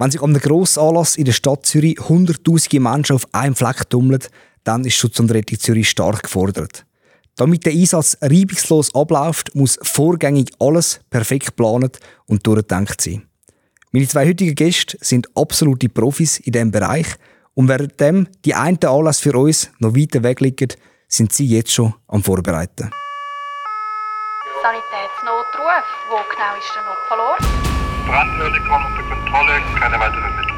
Wenn sich an einem Grossanlass in der Stadt Zürich hunderttausende Menschen auf einem Fleck tummeln, dann ist Schutz und Rettung Zürich stark gefordert. Damit der Einsatz reibungslos abläuft, muss vorgängig alles perfekt geplant und durchdenkt sein. Meine zwei heutigen Gäste sind absolute Profis in diesem Bereich und währenddem die einen Anlass für uns noch weiter weg liegen, sind sie jetzt schon am Vorbereiten. Sanitätsnotruf, wo genau ist der Notfallort? Brandhöhlikon unter Kontrolle, keine weiteren Mittel.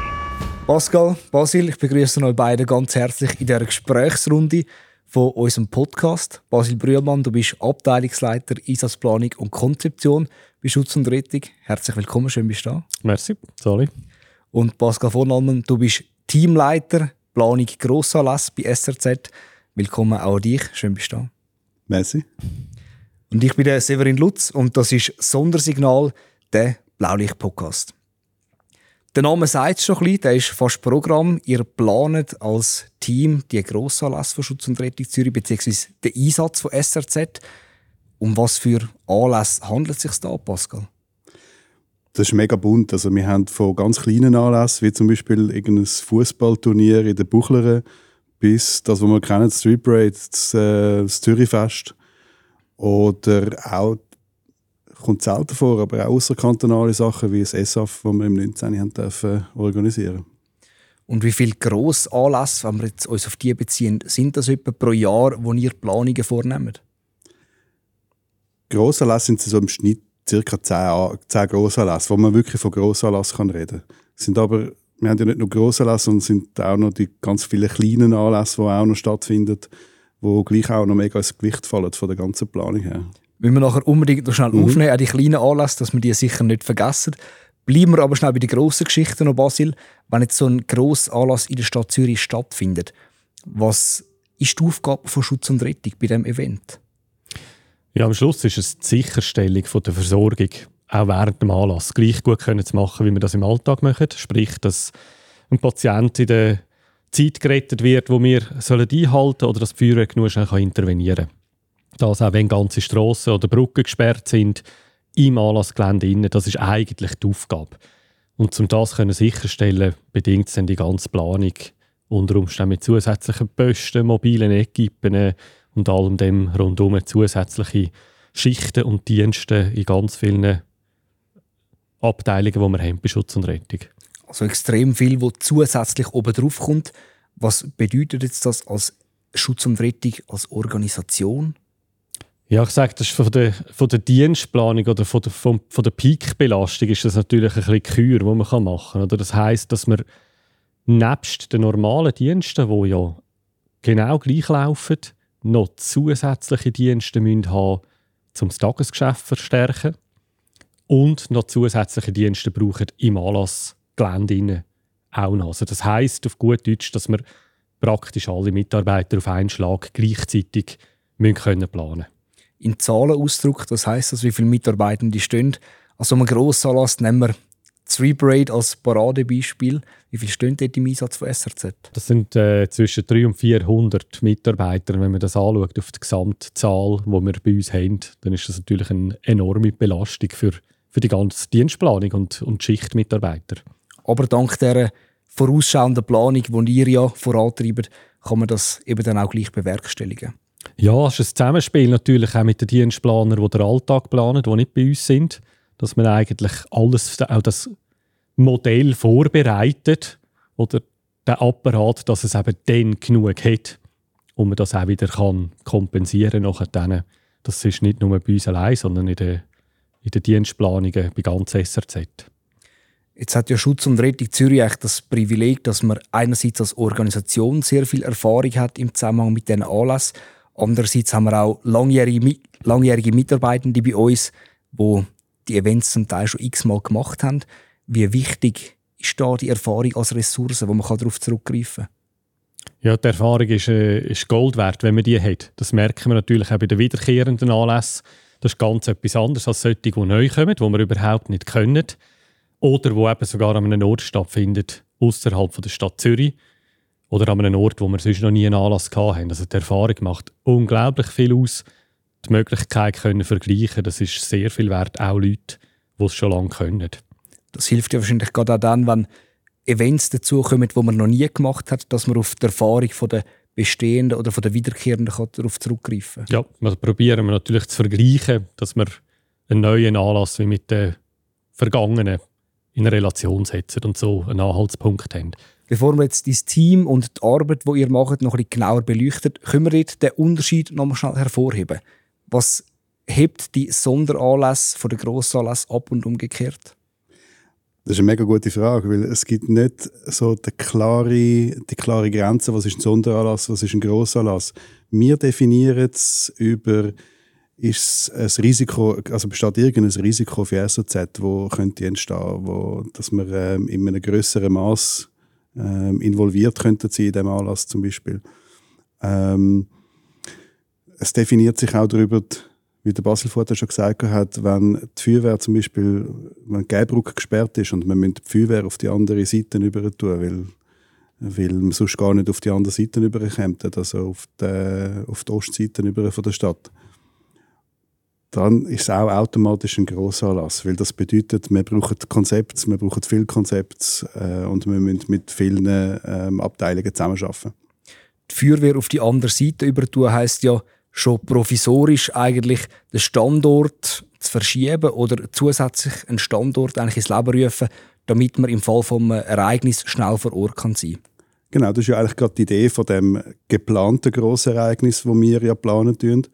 Pascal, Basil, ich begrüße euch beide ganz herzlich in dieser Gesprächsrunde von unserem Podcast. Basil Brühlmann, du bist Abteilungsleiter Einsatzplanung und Konzeption bei Schutz und Rettung. Herzlich willkommen, schön bist du da. Merci, sorry. Und Pascal von Allmann, du bist Teamleiter Planung Grossanlass bei SRZ. Willkommen auch an dich, schön bist du da. Merci. Und ich bin der Severin Lutz und das ist Sondersignal, der Blaulicht-Podcast. Der Name sagt es schon ein bisschen, der ist fast Programm. Ihr plant als Team die Grossanlass von Schutz und Rettung Zürich bzw. den Einsatz von SRZ. Um was für Anlässe handelt es sich da, Pascal? Das ist mega bunt. Also wir haben von ganz kleinen Anlässen, wie zum Beispiel irgendein Fußballturnier in der Buchlere, bis das, was wir kennen, das Street Parade, das, äh, das Zürichfest. Oder auch kommt selten vor, aber auch außerkantonale Sachen wie das ESAF, das wir im 19. haben dürfen organisieren. Und wie viele Grossanlässe, wenn wir jetzt uns auf die beziehen, sind das etwa pro Jahr, wo ihr Planungen vornehmt? Grossanlässe sind so im Schnitt ca. 10, 10 Grossanlässe, wo man wirklich von Grossanlässen kann reden kann. Sind aber, wir haben ja nicht nur Grossanlässe, sondern sind auch noch die ganz vielen kleinen Anlässe, die auch noch stattfinden, die gleich auch noch mega ins Gewicht fallen von der ganzen Planung her. Wenn wir nachher unbedingt noch schnell mhm. aufnehmen, auch die kleinen Anlässe, dass wir die sicher nicht vergessen. Bleiben wir aber schnell bei den grossen Geschichten noch, Basil. Wenn jetzt so ein grosser Anlass in der Stadt Zürich stattfindet, was ist die Aufgabe von Schutz und Rettung bei diesem Event? Ja, am Schluss ist es die Sicherstellung von der Versorgung, auch während dem Anlass, gleich gut können zu machen, wie wir das im Alltag machen. Sprich, dass ein Patient in der Zeit gerettet wird, wo wir sollen einhalten oder dass die Feuerwehr genug schnell intervenieren kann. Das auch wenn ganze Strassen oder Brücken gesperrt sind, im Anlassgelände innen, das ist eigentlich die Aufgabe. Und um das können sicherstellen, bedingt es dann die ganze Planung unter Umständen mit zusätzlichen Posten, mobilen Equipen und allem dem rundum zusätzliche Schichten und Dienste in ganz vielen Abteilungen, die wir haben bei Schutz und Rettung. Also extrem viel, was zusätzlich oben drauf kommt. Was bedeutet jetzt das als Schutz und Rettung als Organisation? Ja, ich sage, das ist von der, von der Dienstplanung oder von der, von, von der Peakbelastung ist das natürlich ein bisschen Kür, die man machen kann. Oder das heisst, dass wir nebst den normalen Diensten, die ja genau gleich laufen, noch zusätzliche Dienste müssen haben um das Tagesgeschäft zu verstärken und noch zusätzliche Dienste brauchen im Anlassgelände auch noch. Also das heisst auf gut Deutsch, dass wir praktisch alle Mitarbeiter auf einen Schlag gleichzeitig müssen können planen In Zahlen ausdrückt, das heisst das, wie viele Mitarbeitende stehen. Also einen Grossanlass nehmen wir Three Braid als Paradebeispiel. Wie viele stehen dort im Einsatz von SRZ? Das sind äh, zwischen 300 und 400 Mitarbeiter. Wenn man das anschaut auf die Gesamtzahl, die wir bei uns haben, dann ist das natürlich eine enorme Belastung für, für die ganze Dienstplanung und, und Schichtmitarbeiter. Aber dank dieser vorausschauenden Planung, die ihr ja vorantreibt, kann man das eben dann auch gleich bewerkstelligen. Ja, es ist ein Zusammenspiel natürlich auch mit den Dienstplanern, die den Alltag planen, die nicht bei uns sind dass man eigentlich alles, auch das Modell vorbereitet oder der Apparat, dass es eben dann genug hat und man das auch wieder kann kompensieren kann. Das ist nicht nur bei uns allein, sondern in den, in den Dienstplanungen bei ganz SRZ. Jetzt hat ja Schutz und Rettung Zürich das Privileg, dass man einerseits als Organisation sehr viel Erfahrung hat im Zusammenhang mit diesen Anlässen. Andererseits haben wir auch langjährige, langjährige Mitarbeitende bei uns, die die Events zum Teil schon x-mal gemacht haben. Wie wichtig ist da die Erfahrung als Ressource, wo man darauf zurückgreifen kann? Ja, die Erfahrung ist, äh, ist Gold wert, wenn man die hat. Das merken wir natürlich auch bei den wiederkehrenden Anlässen. Das ist ganz etwas anderes als solche, die neu kommen, die wir überhaupt nicht können. Oder wo eben sogar an einem Ort stattfindet, außerhalb der Stadt Zürich. Oder an einem Ort, wo wir sonst noch nie einen Anlass hatten. Also die Erfahrung macht unglaublich viel aus die Möglichkeit können vergleichen, das ist sehr viel wert, auch Leute, die es schon lange können. Das hilft ja wahrscheinlich gerade auch dann, wenn Events dazukommen, die man noch nie gemacht hat, dass man auf die Erfahrung von der bestehenden oder von der wiederkehrenden kann darauf zurückgreifen Ja, also probieren wir natürlich zu vergleichen, dass wir einen neuen Anlass wie mit den vergangenen in Relation setzen und so einen Anhaltspunkt haben. Bevor wir jetzt das Team und die Arbeit, die ihr macht, noch bisschen genauer beleuchten, können wir den Unterschied noch mal schnell hervorheben. Was hebt die Sonderanlässe von den Grossanlässen ab und umgekehrt? Das ist eine mega gute Frage, weil es gibt nicht so die klare, die klare Grenze, was ist ein Sonderanlass, was ist ein Grossanlass. Wir definieren es über, ist es ein Risiko, also besteht irgendein Risiko für SOZ, wo könnte entstehen, wo, dass wir ähm, in einem größeren Maß ähm, involviert könnten sein in diesem Anlass zum Beispiel. Ähm, es definiert sich auch darüber, wie der Basel vorher schon gesagt hat, wenn die Feuerwehr zum Beispiel, wenn die Gäbrücke gesperrt ist und man müssen die Feuerwehr auf die andere Seite rüber tun, weil, weil man sonst gar nicht auf die andere Seite rüberkommt, also auf die, auf die Ostseite rüber von der Stadt, dann ist es auch automatisch ein Grossanlass, weil das bedeutet, wir brauchen Konzepte, wir brauchen viele Konzepte äh, und wir müssen mit vielen ähm, Abteilungen zusammenarbeiten. Die Feuerwehr auf die andere Seite über tun heisst ja, schon provisorisch eigentlich den Standort zu verschieben oder zusätzlich einen Standort eigentlich ins Leben rufen, damit man im Fall einem Ereignis schnell vor Ort kann sein Genau, das ist ja eigentlich gerade die Idee von dem geplanten grossen Ereignis, das wir ja planen tun,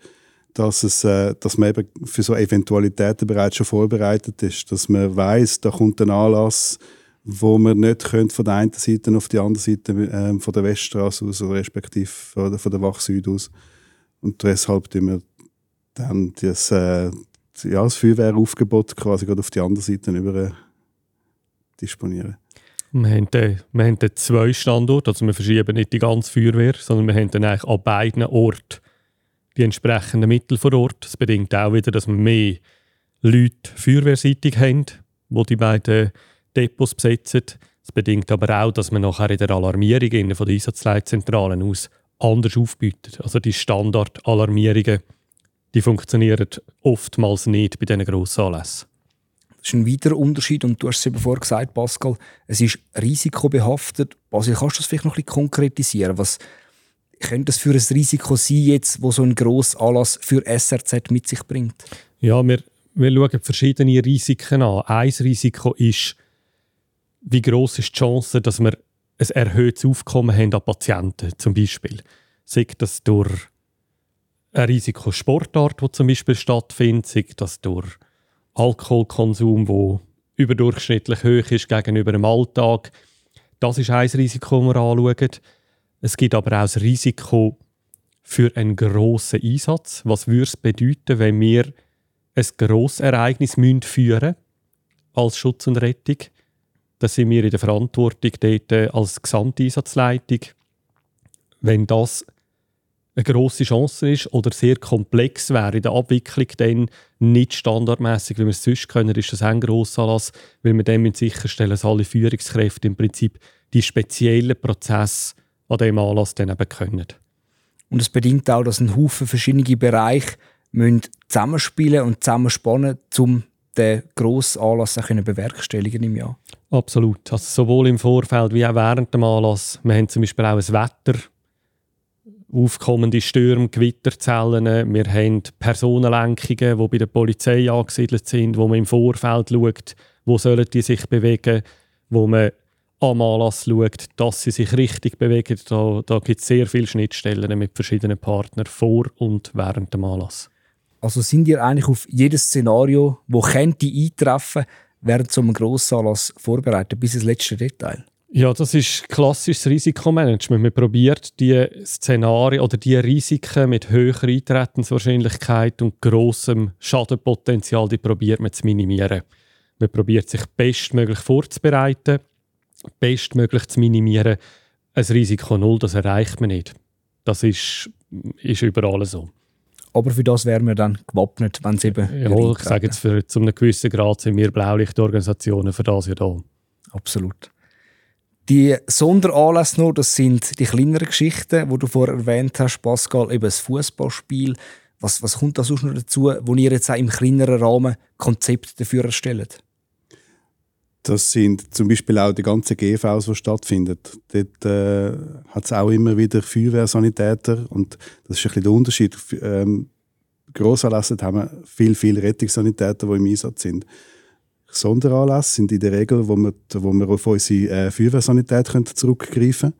dass, es, äh, dass man eben für so Eventualitäten bereits schon vorbereitet ist, dass man weiß, da kommt ein Anlass, wo man nicht könnte von der einen Seite auf die andere Seite äh, von der Weststraße aus oder respektive von der, von der Wach Süd aus und deshalb tun wir dann das, äh, ja, das Feuerwehraufgebot quasi gerade auf die andere Seite über disponieren. Wir haben, dann, wir haben zwei Standorte, also wir verschieben nicht die ganze Feuerwehr, sondern wir haben dann eigentlich an beiden Orten die entsprechenden Mittel vor Ort. Das bedingt auch wieder, dass wir mehr Leute feuerwehrseitig haben, die die beiden Depots besetzen. Das bedingt aber auch, dass wir nachher in der Alarmierung von der Einsatzleitzentralen aus anders aufbietet. Also die Standardalarmierungen, die funktionieren oftmals nicht bei diesen grossen Anlässen. Das ist ein weiterer Unterschied und du hast es eben vorher gesagt, Pascal, es ist risikobehaftet. Basil, kannst du das vielleicht noch ein bisschen konkretisieren? Was könnte das für ein Risiko sein, jetzt, wo so ein grosser Anlass für SRZ mit sich bringt? Ja, wir, wir schauen verschiedene Risiken an. Ein Risiko ist, wie groß ist die Chance, dass wir ein erhöhtes Aufkommen haben an Patienten, zum Beispiel. Sei das durch ein Risikosportart, die zum Beispiel stattfindet, sei das durch Alkoholkonsum, wo überdurchschnittlich hoch ist gegenüber dem Alltag. Das ist ein Risiko, das wir anschauen. Es gibt aber auch das Risiko für einen grossen Einsatz. Was würde es bedeuten, wenn wir ein grosses Ereignis führen müssen als Schutz und Rettung? Da sind wir in der Verantwortung dort äh, als Gesamteinsatzleitung. Wenn das eine grosse Chance ist oder sehr komplex wäre in der Abwicklung, dann nicht standardmäßig, wie wir es sonst können, ist das ein grosser Anlass, weil wir dann sicherstellen, dass alle Führungskräfte im Prinzip die speziellen Prozesse an diesem Anlass dann eben können. Und es bedingt auch, dass ein Haufen verschiedene Bereiche müssen zusammenspielen und zusammenspannen, um den grossen Anlass auch bewerkstelligen im Jahr. Absolut. Also sowohl im Vorfeld wie auch während dem Anlass. Wir haben zum Beispiel auch ein Wetter, aufkommende Stürme, Gewitterzellen. Wir haben Personenlenkungen, die bei der Polizei angesiedelt sind, wo man im Vorfeld schaut, wo sollen die sich bewegen, wo man am Anlass schaut, dass sie sich richtig bewegen. Da, da gibt es sehr viele Schnittstellen mit verschiedenen Partnern vor und während dem Anlass. Also sind ihr eigentlich auf jedes Szenario, wo könnte eintreffen, während so einem Grossanlass vorbereitet, bis ins letzte Detail? Ja, das ist klassisches Risikomanagement. Man probiert die Szenarien oder die Risiken mit höherer Eintretenswahrscheinlichkeit und grossem Schadenpotenzial, die probiert man zu minimieren. Man probiert sich bestmöglich vorzubereiten, bestmöglich zu minimieren. Ein Risiko null, das erreicht man nicht. Das ist, ist überall so. Aber für das wären wir dann gewappnet, wenn es eben. Ja, ich sage jetzt, für, zu einem gewissen Grad sind wir Blaulichtorganisationen für das ja da. Absolut. Die Sonderanlässe noch, das sind die kleineren Geschichten, die du vorher erwähnt hast, Pascal, eben das Fußballspiel. Was, was kommt da sonst noch dazu, wo ihr jetzt auch im kleineren Rahmen Konzept dafür erstellt? Das sind zum Beispiel auch die ganzen GVs, die stattfinden. Dort äh, hat es auch immer wieder Feuerwehrsanitäter und das ist ein bisschen der Unterschied. Ähm, Grossanlässe haben wir viel, viel Rettungssanitäter, die im Einsatz sind. Sonderanlässe sind in der Regel, wo wir, wo wir auf unsere äh, Feuerwehrsanität können zurückgreifen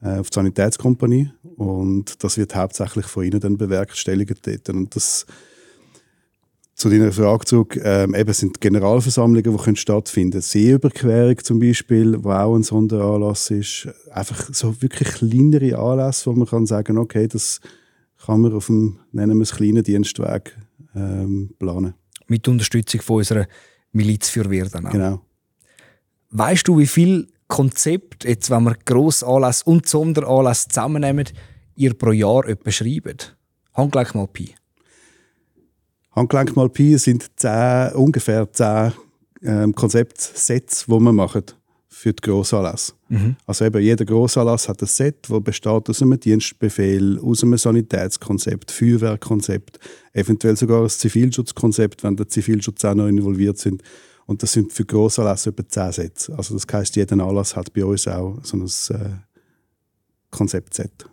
können, äh, auf die Sanitätskompanie. Und das wird hauptsächlich von ihnen dann bewerkstelligt. Und das, zu deiner Frage zurück, ähm, eben sind Generalversammlungen, die können stattfinden Seeüberquerung zum Beispiel, wo auch ein Sonderanlass ist. Einfach so wirklich kleinere Anlässe, wo man kann sagen, okay, das kann man auf dem, nennen wir es, kleinen Dienstweg ähm, planen. Mit Unterstützung von unserer Milizfeuerwehr dann auch. Genau. Weißt du, wie viel Konzept, jetzt, wenn wir Grossanlässe und Sonderanlässe zusammennehmen, ihr pro Jahr etwa schreibt? Handgleich mal Pi. Handgelenk mal Pi sind zehn, ungefähr zehn ähm, Konzeptsets, die wir machen für die Grossanlässe. Mhm. Also eben jeder Grossanlass hat ein Set, das besteht aus einem Dienstbefehl, aus einem Sanitätskonzept, Feuerwehrkonzept, eventuell sogar ein Zivilschutzkonzept, wenn der Zivilschutz auch noch involviert sind. Und das sind für Grossanlässe etwa zehn Sets. Also das heisst, jeder Anlass hat bei uns auch so ein äh, Konzeptset.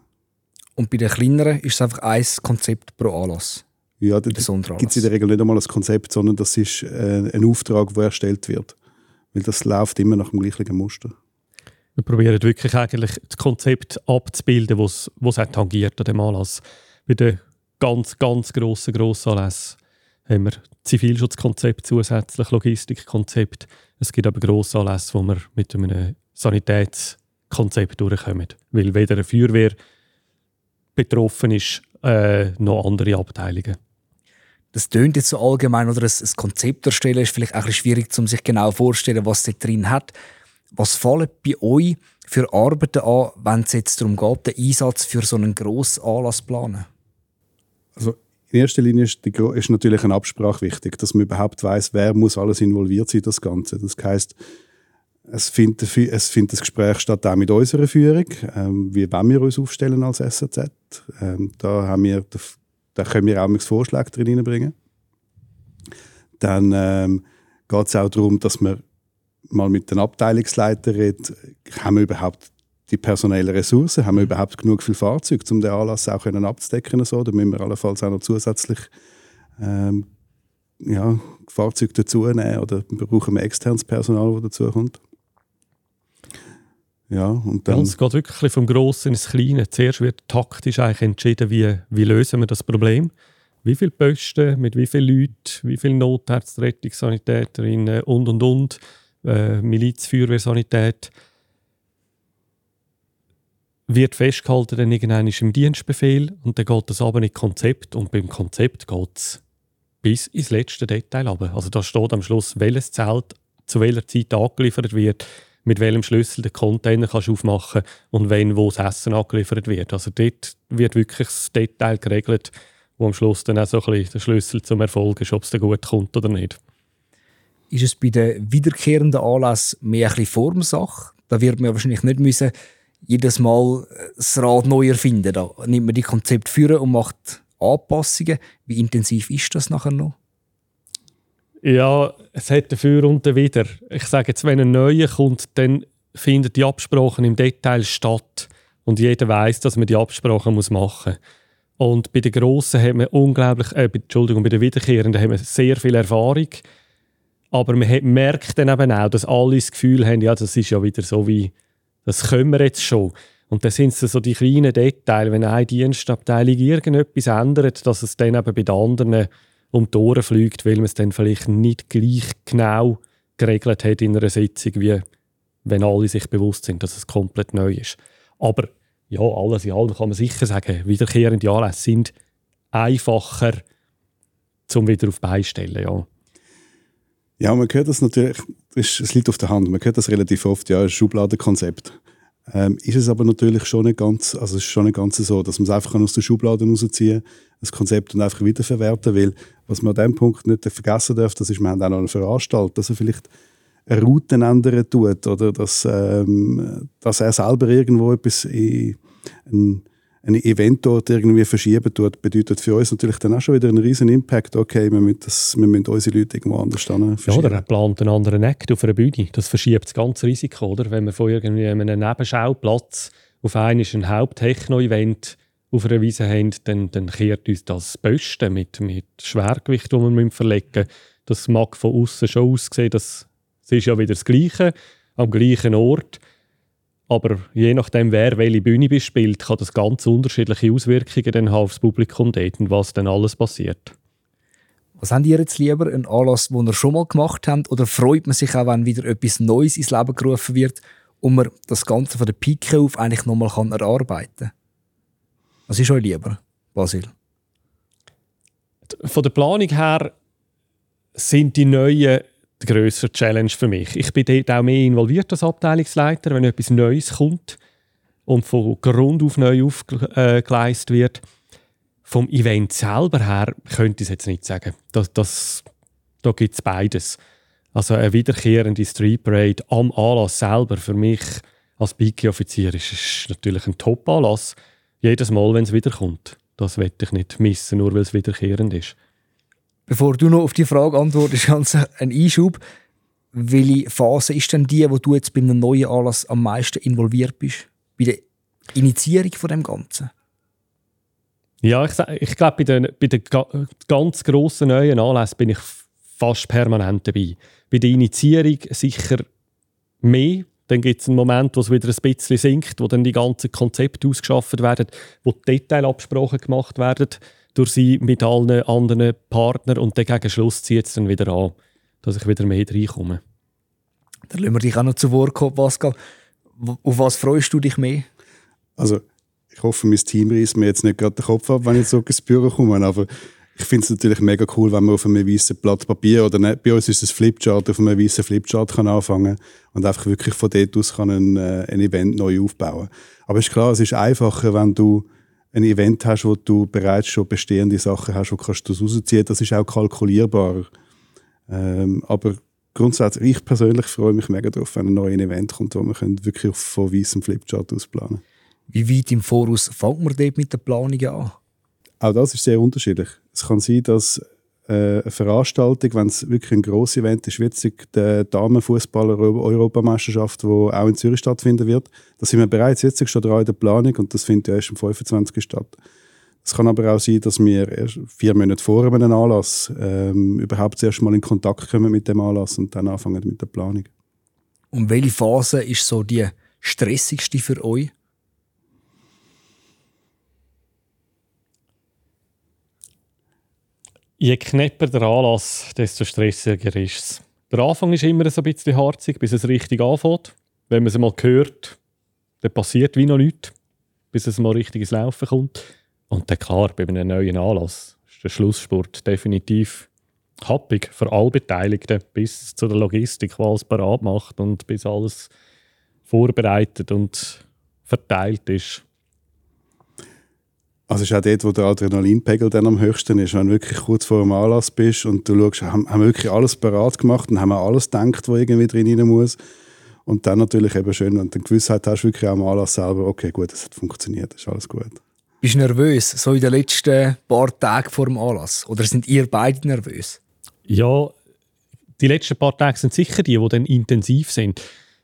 Und bei den kleineren ist es einfach ein Konzept pro Anlass. Ja, da Der Sonderanlass. gibt es in der Regel nicht einmal ein Konzept, sondern das ist äh, ein Auftrag, der erstellt wird. Weil das läuft immer nach dem gleichen Muster. Wir probieren wirklich eigentlich das Konzept abzubilden, was es auch tangiert an dem Anlass. Bei den ganz, ganz grossen Grossanlässen haben wir Zivilschutzkonzept zusätzlich, Logistikkonzept. Es gibt aber Grossanlässe, wo wir mit einem Sanitätskonzept durchkommen. Weil weder eine Feuerwehr betroffen ist, äh, noch andere Abteilungen. Das tönt jetzt so allgemein, oder ein, ein Konzept erstellen ist vielleicht auch ein bisschen schwierig, um sich genau vorzustellen, was es drin hat. Was fallen bei euch für Arbeiten an, wenn es jetzt darum geht, den Einsatz für so einen grossen Anlass zu planen? Also in erster Linie ist, die, ist natürlich eine Absprache wichtig, dass man überhaupt weiß, wer muss alles involviert sein, das Ganze. Das heißt, es findet, es findet ein Gespräch statt auch mit unserer Führung, ähm, wie wollen wir uns aufstellen als SAZ. Ähm, da, haben wir, da können wir auch mal Vorschläge drin reinbringen. Dann ähm, geht es auch darum, dass man mal mit den Abteilungsleitern redet, haben wir überhaupt die personellen Ressourcen, haben wir überhaupt genug viele Fahrzeuge, um den Anlass auch können abzudecken so, da müssen wir allenfalls auch noch zusätzlich ähm, ja, Fahrzeuge dazu nehmen? Oder brauchen wir externes Personal, das dazu kommt. Ja, und Ja, dann, es geht wirklich vom Grossen ins Kleine. Zuerst wird taktisch eigentlich entschieden, wie, wie lösen wir das Problem. Wie viele Posten, mit wie vielen Leuten, wie viele Notärzte, und und und, äh, Miliz. Wird festgehalten dann irgendwann ist im Dienstbefehl und dann geht das aber nicht Konzept und beim Konzept geht es bis ins letzte Detail runter. Also da steht am Schluss, welches Zelt zu welcher Zeit angeliefert wird, mit welchem Schlüssel den Container kannst du aufmachen und wenn wo das Essen angeliefert wird. Also dort wird wirklich das Detail geregelt, wo am Schluss dann auch so ein bisschen der Schlüssel zum Erfolg ist, ob es dann gut kommt oder nicht. Ist es bei den wiederkehrenden Anlässen mehr ein bisschen Formsache? Da wird man ja wahrscheinlich nicht müssen jedes Mal äh, das Rad neu erfinden. Da nimmt man die Konzepte führen und macht Anpassungen. Wie intensiv ist das nachher noch? Ja, es hat dafür und wieder. Ich sage jetzt, wenn ein neuer kommt, dann findet die Absprachen im Detail statt und jeder weiß, dass man die Absprachen machen muss. Und bei den Grossen hat man unglaublich, äh, Entschuldigung, bei den Wiederkehrenden haben wir sehr viel Erfahrung. Aber man hat- merkt dann eben auch, dass alle das Gefühl haben, ja, das ist ja wieder so wie, das können wir jetzt schon. Und dann sind es so die kleinen Details, wenn eine Dienstabteilung irgendetwas ändert, dass es dann eben bei den anderen um die Ohren fliegt, weil man es dann vielleicht nicht gleich genau geregelt hat in einer Sitzung, wie wenn alle sich bewusst sind, dass es komplett neu ist. Aber ja, alles in allem kann man sicher sagen, wiederkehrende Anlässe sind einfacher zum wieder auf die Beine stellen, ja. ja, man hört das natürlich, es es liegt auf der Hand, man hört das relativ oft, ja, ein Schubladenkonzept. Ähm, ist es aber natürlich schon nicht ganz, also es ist schon nicht ganz so, dass man es einfach aus der Schublade rausziehen kann, das Konzept und einfach wiederverwerten will. Was man an diesem Punkt nicht vergessen darf, das ist, wir haben auch noch eine Veranstaltung, dass er vielleicht eine Route ändern tut oder dass, ähm, dass er selber irgendwo etwas in, ein, ein Event dort irgendwie verschieben tut, bedeutet für uns natürlich dann auch schon wieder einen riesen Impact. Okay, wir müssen, das, wir müssen unsere Leute irgendwo anders hin Ja, oder er plant einen anderen Act auf einer Bühne. Das verschiebt das ganze Risiko, oder? Wenn wir von irgendwie einem Nebenschauplatz auf einmal ein Haupttechno-Event auf einer Wiese haben, dann, dann kehrt uns das Böste mit, mit Schwergewicht, das wir verlegen müssen. Das mag von außen schon aussehen, das, das ist ja wieder das Gleiche, am gleichen Ort. Aber je nachdem, wer welche Bühne bespielt, kann das ganz unterschiedliche Auswirkungen dann haben aufs Publikum dort und was dann alles passiert. Was habt ihr jetzt lieber? Einen Anlass, den ihr schon mal gemacht habt? Oder freut man sich auch, wenn wieder etwas Neues ins Leben gerufen wird und man das Ganze von der Pike auf eigentlich nochmal erarbeiten kann? Was ist euch lieber, Basil? Von der Planung her sind die neuen die grössere Challenge für mich. Ich bin dort auch mehr involviert als Abteilungsleiter, wenn etwas Neues kommt und von Grund auf neu aufgeleistet wird. Vom Event selber her könnte ich es jetzt nicht sagen. Das, das, da gibt es beides. Also eine wiederkehrende Street Parade am Anlass selber für mich als Biki-Offizier ist, ist natürlich ein Top-Anlass. Jedes Mal, wenn es wiederkommt. Das werde ich nicht missen, nur weil es wiederkehrend ist. Bevor du noch auf die Frage antwortest, ganz ein Einschub. Welche Phase ist denn die, wo du jetzt bei einem neuen Anlass am meisten involviert bist? Bei der Initiierung von dem Ganzen? Ja, ich, ich glaube, bei den, bei den ganz grossen neuen Anlässen bin ich fast permanent dabei. Bei der Initiierung sicher mehr. Dann gibt es einen Moment, wo es wieder ein bisschen sinkt, wo dann die ganzen Konzepte ausgeschafft werden, wo die Detailabsprachen gemacht werden durch sie mit allen anderen Partnern und dann gegen Schluss zieht es dann wieder an, dass ich wieder mehr reinkomme. Dann lassen wir dich auch noch zu Wort kommen, Pascal. Auf was freust du dich mehr? Also, ich hoffe, mein Team reißt mir jetzt nicht gerade den Kopf ab, wenn ich so ins Büro komme, aber ich finde es natürlich mega cool, wenn man auf einem weißen Blatt Papier oder nicht, bei uns ist es Flipchart, auf einem weißen Flipchart kann anfangen und einfach wirklich von dort aus kann ein, äh, ein Event neu aufbauen. Aber es ist klar, es ist einfacher, wenn du ein Event hast, wo du bereits schon bestehende Sachen hast, wo kannst du das rausziehen. Das ist auch kalkulierbar. Ähm, aber grundsätzlich, ich persönlich freue mich mega darauf, wenn ein neues Event kommt, wo wir wirklich von weißem Flipchart aus planen Wie weit im Voraus fängt man dort mit der Planung an? Auch das ist sehr unterschiedlich. Es kann sein, dass äh, eine Veranstaltung, wenn es wirklich ein grosses Event ist, wird die Damenfußballer-Europameisterschaft, die auch in Zürich stattfinden wird. Da sind wir bereits jetzt schon dran in der Planung und das findet ja erst am 25. statt. Es kann aber auch sein, dass wir erst vier Monate vor einem Anlass ähm, überhaupt zuerst mal in Kontakt kommen mit dem Anlass und dann anfangen mit der Planung. Und welche Phase ist so die stressigste für euch? Je knapper der Anlass, desto stressiger ist es. Der Anfang ist immer so ein bisschen harzig, bis es richtig anfängt. Wenn man es mal hört, dann passiert wie noch nichts, bis es mal richtig ins Laufen kommt. Und dann klar, bei einem neuen Anlass ist der Schlussspurt definitiv happig für alle Beteiligten, bis zu der Logistik, die alles parat macht und bis alles vorbereitet und verteilt ist. Also ist auch dort, wo der Adrenalinpegel dann am höchsten ist, wenn du wirklich kurz vor dem Anlass bist und du schaust, haben, haben wir wirklich alles parat gemacht und haben wir alles gedacht, was irgendwie drin muss. Und dann natürlich eben schön, wenn du die Gewissheit hast, wirklich am Anlass selber, okay, gut, das hat funktioniert, ist alles gut. Bist du nervös, so in den letzten paar Tagen vor dem Anlass? Oder sind ihr beide nervös? Ja, die letzten paar Tage sind sicher die, die dann intensiv sind.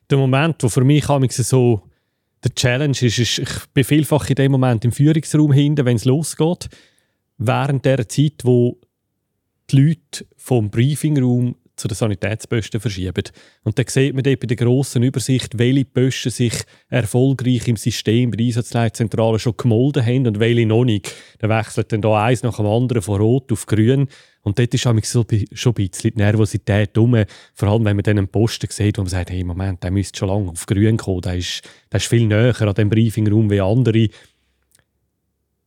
Der Moment, wo für mich so der Challenge ist, ist, ich bin vielfach in dem Moment im Führungsraum hinten, wenn es losgeht, während der Zeit, wo die Leute vom Briefingraum zu den Sanitätsposten verschieben. Und dann sieht man dort bei der grossen Übersicht, welche Posten sich erfolgreich im System bei der Einsatzleitzentrale schon gemolden haben und welche noch nicht. Dann wechselt dann da eins nach dem anderen von Rot auf Grün. Und dort ist so schon ein bisschen die Nervosität rum. Vor allem, wenn man dann einen Posten sieht, wo man sagt, hey, Moment, der müsste schon lange auf Grün kommen. Der ist, der ist viel näher an dem Briefingraum wie andere.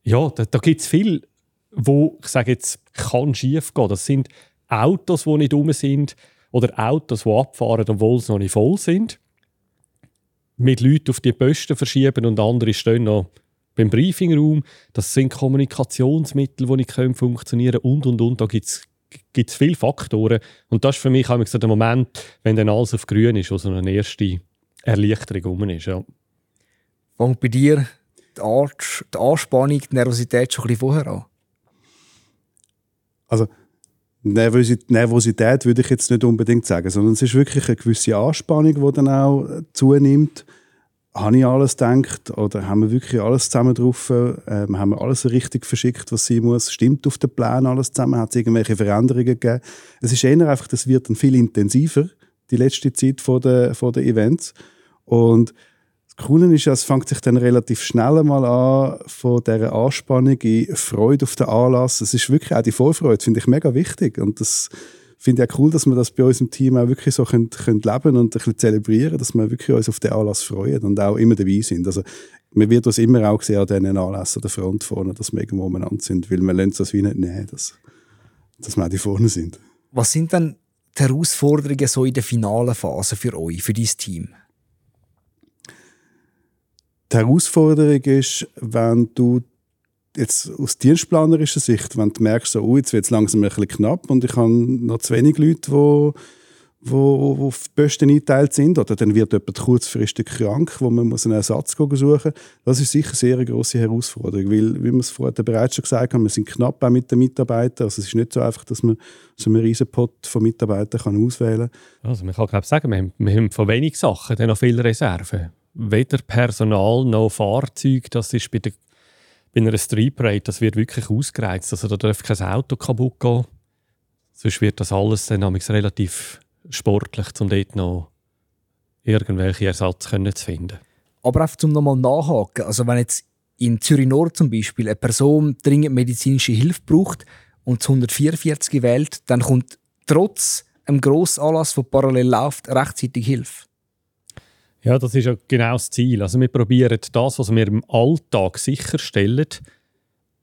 Ja, da, da gibt es viel, wo ich sage jetzt, kann schief gehen. Das sind Autos, die nicht rum sind oder Autos, die abfahren, obwohl sie noch nicht voll sind. Mit Leuten auf die Posten verschieben und andere stehen noch beim Briefingraum. Das sind Kommunikationsmittel, die nicht funktionieren können und, und, und. Da gibt es viele Faktoren. Und das ist für mich auch so der Moment, wenn dann alles auf grün ist, wo so eine erste Erleichterung rum ist. Ja. Fängt bei dir die, Art, die Anspannung, die Nervosität schon ein bisschen vorher an? Also Nervosität, Nervosität würde ich jetzt nicht unbedingt sagen, sondern es ist wirklich eine gewisse Anspannung, die dann auch zunimmt. Habe ich alles gedacht oder haben wir wirklich alles zusammen drauf? Ähm, haben wir alles richtig verschickt, was sein muss? Stimmt auf den Plan alles zusammen? Hat es irgendwelche Veränderungen gegeben? Es ist eher einfach, das wird dann viel intensiver, die letzte Zeit vor den, vor den Events. Und das Coole ist, es fängt sich dann relativ schnell mal an von dieser Anspannung in Freude auf den Anlass. Es ist wirklich auch die Vorfreude, finde ich mega wichtig. Und das finde ich auch cool, dass wir das bei uns im Team auch wirklich so können, können leben und ein bisschen zelebrieren, dass wir wirklich uns auf den Anlass freuen und auch immer dabei sind. Also man wird uns immer auch sehen an diesen Anlässen an der Front vorne, dass wir irgendwo umeinander sind, weil wir lernen das wie nicht nehmen, dass, dass wir auch die vorne sind. Was sind denn die Herausforderungen so in der finalen Phase für euch, für dein Team? Die Herausforderung ist, wenn du jetzt aus dienstplanerischer Sicht, wenn du merkst, so, oh, jetzt wird es langsam ein bisschen knapp und ich habe noch zu wenig Leute, die wo, wo auf die Posten eingeteilt sind, oder dann wird jemand kurzfristig krank, wo man muss einen Ersatz suchen muss. Das ist sicher sehr eine grosse Herausforderung, weil, wie wir es vorher bereits schon gesagt haben, wir sind knapp auch mit den Mitarbeitern. Also es ist nicht so einfach, dass man so einen riesen Pot von Mitarbeitern kann auswählen kann. Also man kann glaube sagen, wir haben, wir haben von wenig Sachen dann noch viele Reserven. Weder Personal noch Fahrzeug, das ist bei, der, bei einer Street Parade, das wird wirklich ausgereizt. Also da darf kein Auto kaputt gehen. Sonst wird das alles dann relativ sportlich, um dort noch irgendwelche Ersatz können zu finden. Aber einfach zum nochmal nachhaken, also wenn jetzt in Zürich Nord zum Beispiel eine Person dringend medizinische Hilfe braucht und das 144 wählt, dann kommt trotz einem grossen Anlass, der parallel läuft, rechtzeitig Hilfe. Ja, das ist ja genau das Ziel. Also wir probieren das, was wir im Alltag sicherstellen,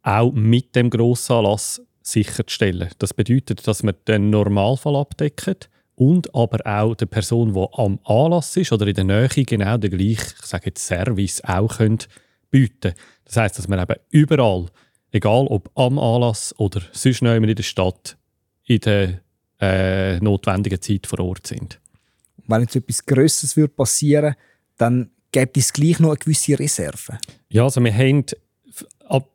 auch mit dem grossen Anlass sicherzustellen. Das bedeutet, dass wir den Normalfall abdecken, und aber auch der Person, die am Anlass ist oder in der Nähe genau den gleichen Service auch können bieten Das heißt, dass wir eben überall, egal ob am Anlass oder sonst in der Stadt, in der äh, notwendigen Zeit vor Ort sind. Wenn jetzt etwas Größeres passieren würde, dann gibt es gleich noch eine gewisse Reserve. Ja, also wir haben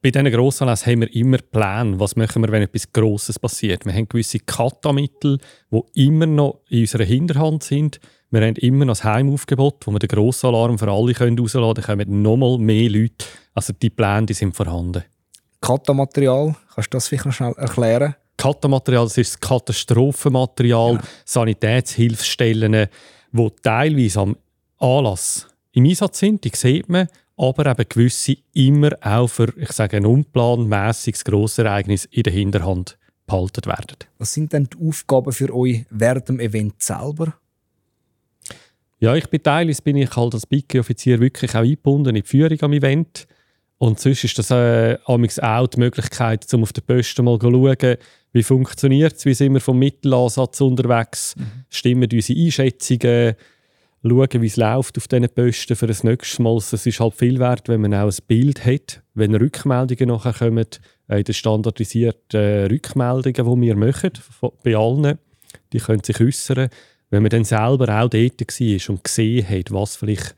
bei diesen Grossanlässen haben wir immer Pläne, was machen wir, wenn etwas Grosses passiert. Wir haben gewisse Katamittel, die immer noch in unserer Hinterhand sind. Wir haben immer noch das Heimaufgebot, wo wir den Grossalarm für alle rausladen können. Dann kommen nochmal mehr Leute. Also die Pläne die sind vorhanden. Katamaterial, kannst du das vielleicht noch schnell erklären? Katamaterial, das ist das Katastrophenmaterial, ja. Sanitätshilfsstellen, die teilweise am Anlass im Einsatz sind. Die sieht man aber eben gewisse immer auch für, ich sage, ein unplanmäßiges Grossereignis in der Hinterhand behalten werden. Was sind denn die Aufgaben für euch während dem Event selber? Ja, ich bin teilweise bin ich halt als Bike-Offizier wirklich auch eingebunden in die Führung am Event. Und sonst ist das äh, auch die Möglichkeit, um auf der Posten mal zu schauen, wie funktioniert es, wie sind wir vom Mittelansatz unterwegs, mhm. stimmen unsere Einschätzungen, schauen, wie es läuft auf diesen Posten für das nächste Mal. Es ist halt viel wert, wenn man auch ein Bild hat, wenn Rückmeldungen nachher kommen, äh, in den standardisierten äh, Rückmeldungen, die wir machen, bei allen, die können sich äußern. Wenn man dann selber auch dort war und gesehen hat, was vielleicht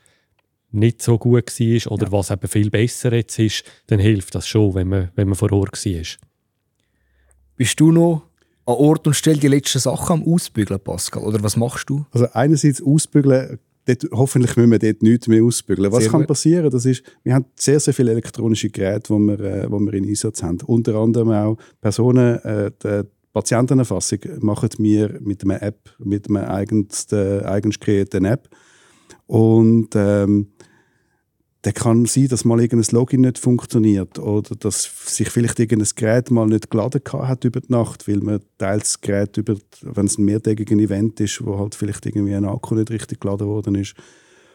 nicht so gut war oder ja. was eben viel besser jetzt ist, dann hilft das schon, wenn man, wenn man vor Ort war. Bist du noch an Ort und Stelle die letzten Sachen am Ausbügeln, Pascal? Oder was machst du? Also einerseits ausbügeln, dort, hoffentlich müssen wir dort nichts mehr ausbügeln. Was sehr kann gut. passieren? Das ist, wir haben sehr, sehr viele elektronische Geräte, die wir, äh, wir in Einsatz haben. Unter anderem auch Personen, äh, die Patientenerfassung machen wir mit einer App, mit einer eigens, äh, eigens kreierten App. Und ähm, dann kann sein, dass mal irgendein Login nicht funktioniert oder dass sich vielleicht irgendein Gerät mal nicht geladen hat über die Nacht, weil man teils das Gerät über, wenn es ein mehrtägiges Event ist, wo halt vielleicht irgendwie ein Akku nicht richtig geladen worden ist.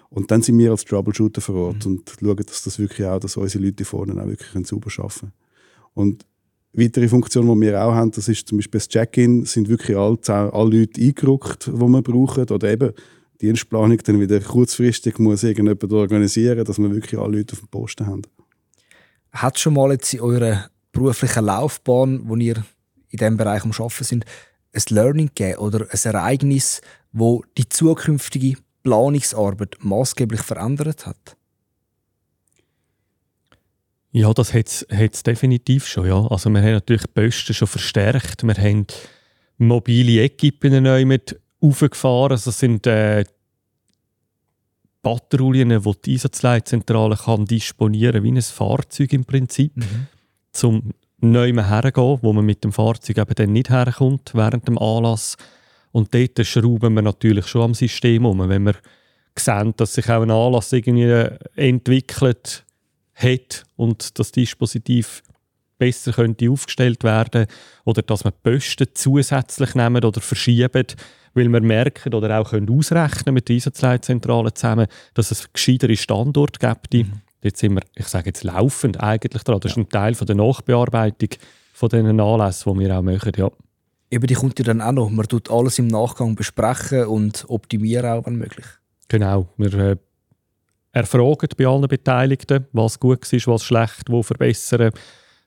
Und dann sind wir als Troubleshooter vor Ort mhm. und schauen, dass das wirklich auch, dass unsere Leute vorne auch wirklich sauber arbeiten können. Und weitere Funktionen, die wir auch haben, das ist zum Beispiel das Check-in, sind wirklich alle, alle Leute eingerückt, die wir brauchen. Oder eben Dienstplanung dann wieder kurzfristig muss irgendjemand organisieren, dass wir wirklich alle Leute auf dem Posten haben. Hat es schon mal jetzt in eurer beruflichen Laufbahn, wo ihr in diesem Bereich am Arbeiten sind, ein Learning gegeben oder ein Ereignis, wo die zukünftige Planungsarbeit maßgeblich verändert hat? Ja, das hat es definitiv schon. Ja. Also wir haben natürlich die Posten schon verstärkt. Wir haben mobile Equipen neu mit aufgefahren. Also das sind äh, Patrouillen, die die Einsatzleitzentrale kann disponieren wie ein Fahrzeug im Prinzip, mhm. zum neu hergehen, wo man mit dem Fahrzeug eben dann nicht herkommt während dem Anlass. Und dort schrauben wir natürlich schon am System um. Wenn wir sehen, dass sich auch ein Anlass irgendwie entwickelt hat und das Dispositiv besser könnte aufgestellt werden oder dass wir Posten zusätzlich nehmen oder verschieben, weil wir merken oder auch können ausrechnen mit der Einsatzleitzentrale zusammen, dass es gescheitere Standort gibt. Mhm. Jetzt sind wir, ich sage jetzt laufend eigentlich dran. Das ja. ist ein Teil von der Nachbearbeitung von diesen Anlässen, die wir auch machen. Ja. Eben, die kommt ja dann auch noch. Man tut alles im Nachgang besprechen und optimieren auch, wenn möglich. Genau. Wir äh, erfragen bei allen Beteiligten, was gut ist, was schlecht, wo verbessern.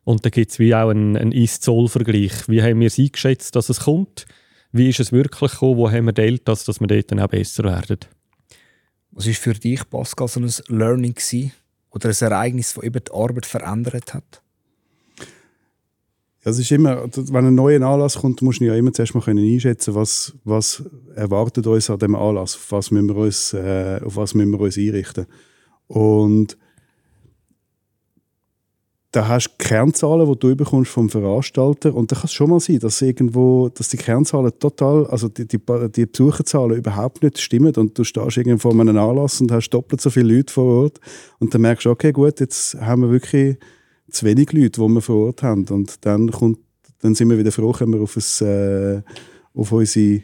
Und dann gibt es wie auch einen, einen Ist-Zoll-Vergleich. Wie haben wir es eingeschätzt, dass es kommt? Wie ist es wirklich gekommen? Wo haben wir Deltas, dass wir dort dann auch besser werden? Was war für dich, Pascal, so ein Learning gewesen? oder ein Ereignis, das eben die Arbeit verändert hat? Ja, es ist immer, wenn ein neuer Anlass kommt, muss man ja immer zuerst mal können einschätzen, was, was erwartet uns an dem Anlass, auf was müssen wir uns, äh, auf was müssen wir uns einrichten. Und da hast du Kernzahlen, die du bekommst vom Veranstalter. Und da kann es schon mal sein, dass irgendwo, dass die Kernzahlen total, also die, die, die Besucherzahlen überhaupt nicht stimmen. Und du stehst irgendwo vor einem Anlass und hast doppelt so viele Leute vor Ort. Und dann merkst du, okay, gut, jetzt haben wir wirklich zu wenig Leute, die wir vor Ort haben. Und dann kommt, dann sind wir wieder froh, wenn wir auf, ein, äh, auf unsere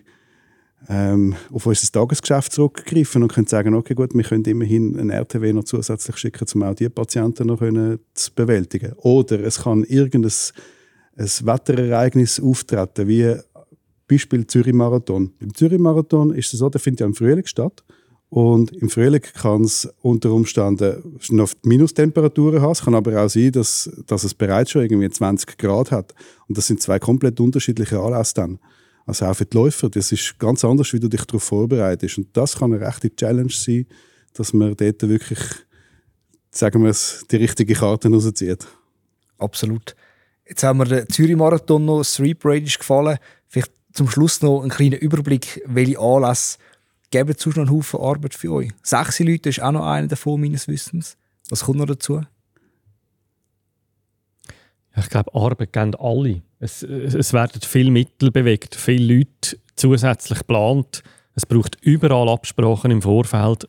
ähm, auf unser Tagesgeschäft zurückgreifen und können sagen, okay, gut, wir können immerhin ein RTW noch zusätzlich schicken, um auch diese Patienten noch können zu bewältigen. Oder es kann irgendein ein Wetterereignis auftreten, wie Beispiel Zürich-Marathon. Im Zürich-Marathon ist es so, der findet ja im Frühling statt. Und im Frühling kann es unter Umständen noch Minustemperaturen haben. Es kann aber auch sein, dass, dass es bereits schon irgendwie 20 Grad hat. Und das sind zwei komplett unterschiedliche Anlässe dann. Also auch für die Läufer, das ist ganz anders, wie du dich darauf vorbereitest. Und das kann eine rechte Challenge sein, dass man dort wirklich, sagen wir es, die richtige Karte rauszieht. Absolut. Jetzt haben wir den Zürich-Marathon noch, das Street Parade ist gefallen. Vielleicht zum Schluss noch einen kleinen Überblick, welche Anlässe geben sonst noch einen Haufen Arbeit für euch? Sechs Leute ist auch noch einer davon, meines Wissens. Was kommt noch dazu? Ich glaube, Arbeit geben alle. Es, es werden viele Mittel bewegt, viele Leute zusätzlich geplant. Es braucht überall Absprachen im Vorfeld.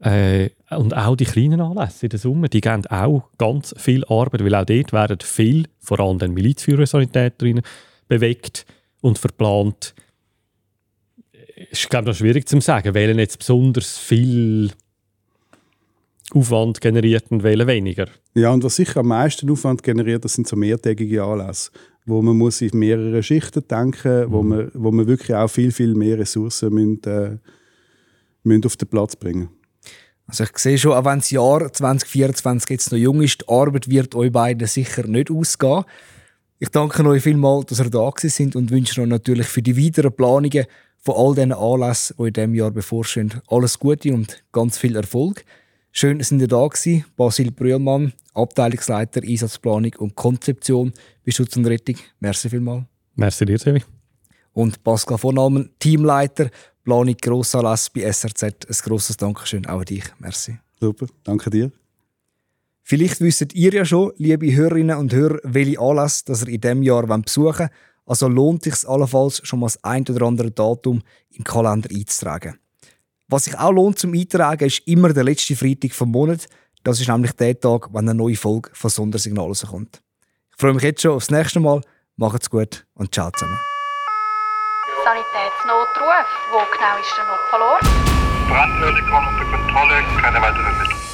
Äh, und auch die kleinen Anlässe in der Summe, die geben auch ganz viel Arbeit, weil auch dort werden viel, vor allem den Milizführersanitäterinnen, bewegt und verplant. Ist, glaube ich, noch schwierig zu sagen, wählen jetzt besonders viel Aufwand generiert und wählen weniger. Ja, und was sicher am meisten Aufwand generiert, das sind so mehrtägige Anlässe, wo man muss in mehrere Schichten denken, mhm. wo man, wo man wirklich auch viel, viel mehr Ressourcen müssen, äh, müssen auf den Platz bringen. Also ich sehe schon, auch wenn das Jahr 2024 jetzt noch jung ist, die Arbeit wird euch beiden sicher nicht ausgehen. Ich danke euch vielmals, dass ihr da sind und wünsche euch natürlich für die weiteren Planungen von all diesen Anlässen, die in diesem Jahr bevorstehen, alles Gute und ganz viel Erfolg. Schön, dass ihr da gewesen. Basil Brühlmann, Abteilungsleiter Einsatzplanung und Konzeption bei Schutz und Rettung. Merci vielmals. Merci dir, Sevi. Und Pascal von Almen, Teamleiter Planung Grossanlass bei SRZ. Ein grosses Dankeschön auch an dich. Merci. Super, danke dir. Vielleicht wisst ihr ja schon, liebe Hörerinnen und Hörer, welche Anlass das ihr in diesem Jahr besuchen wollt. Also lohnt es sich allenfalls schon mal das ein oder andere Datum im Kalender einzutragen. Was sich auch lohnt zum Eintragen, ist immer der letzte Freitag vom Monat. Das ist nämlich der Tag, wenn eine neue Folge von Sondersignal rauskommt. Ich freue mich jetzt schon aufs nächste Mal. Macht's gut und ciao zusammen. Sanitätsnotruf. Wo genau ist der Notfallort? Brandhöhle kommt unter Kontrolle, keine weiteren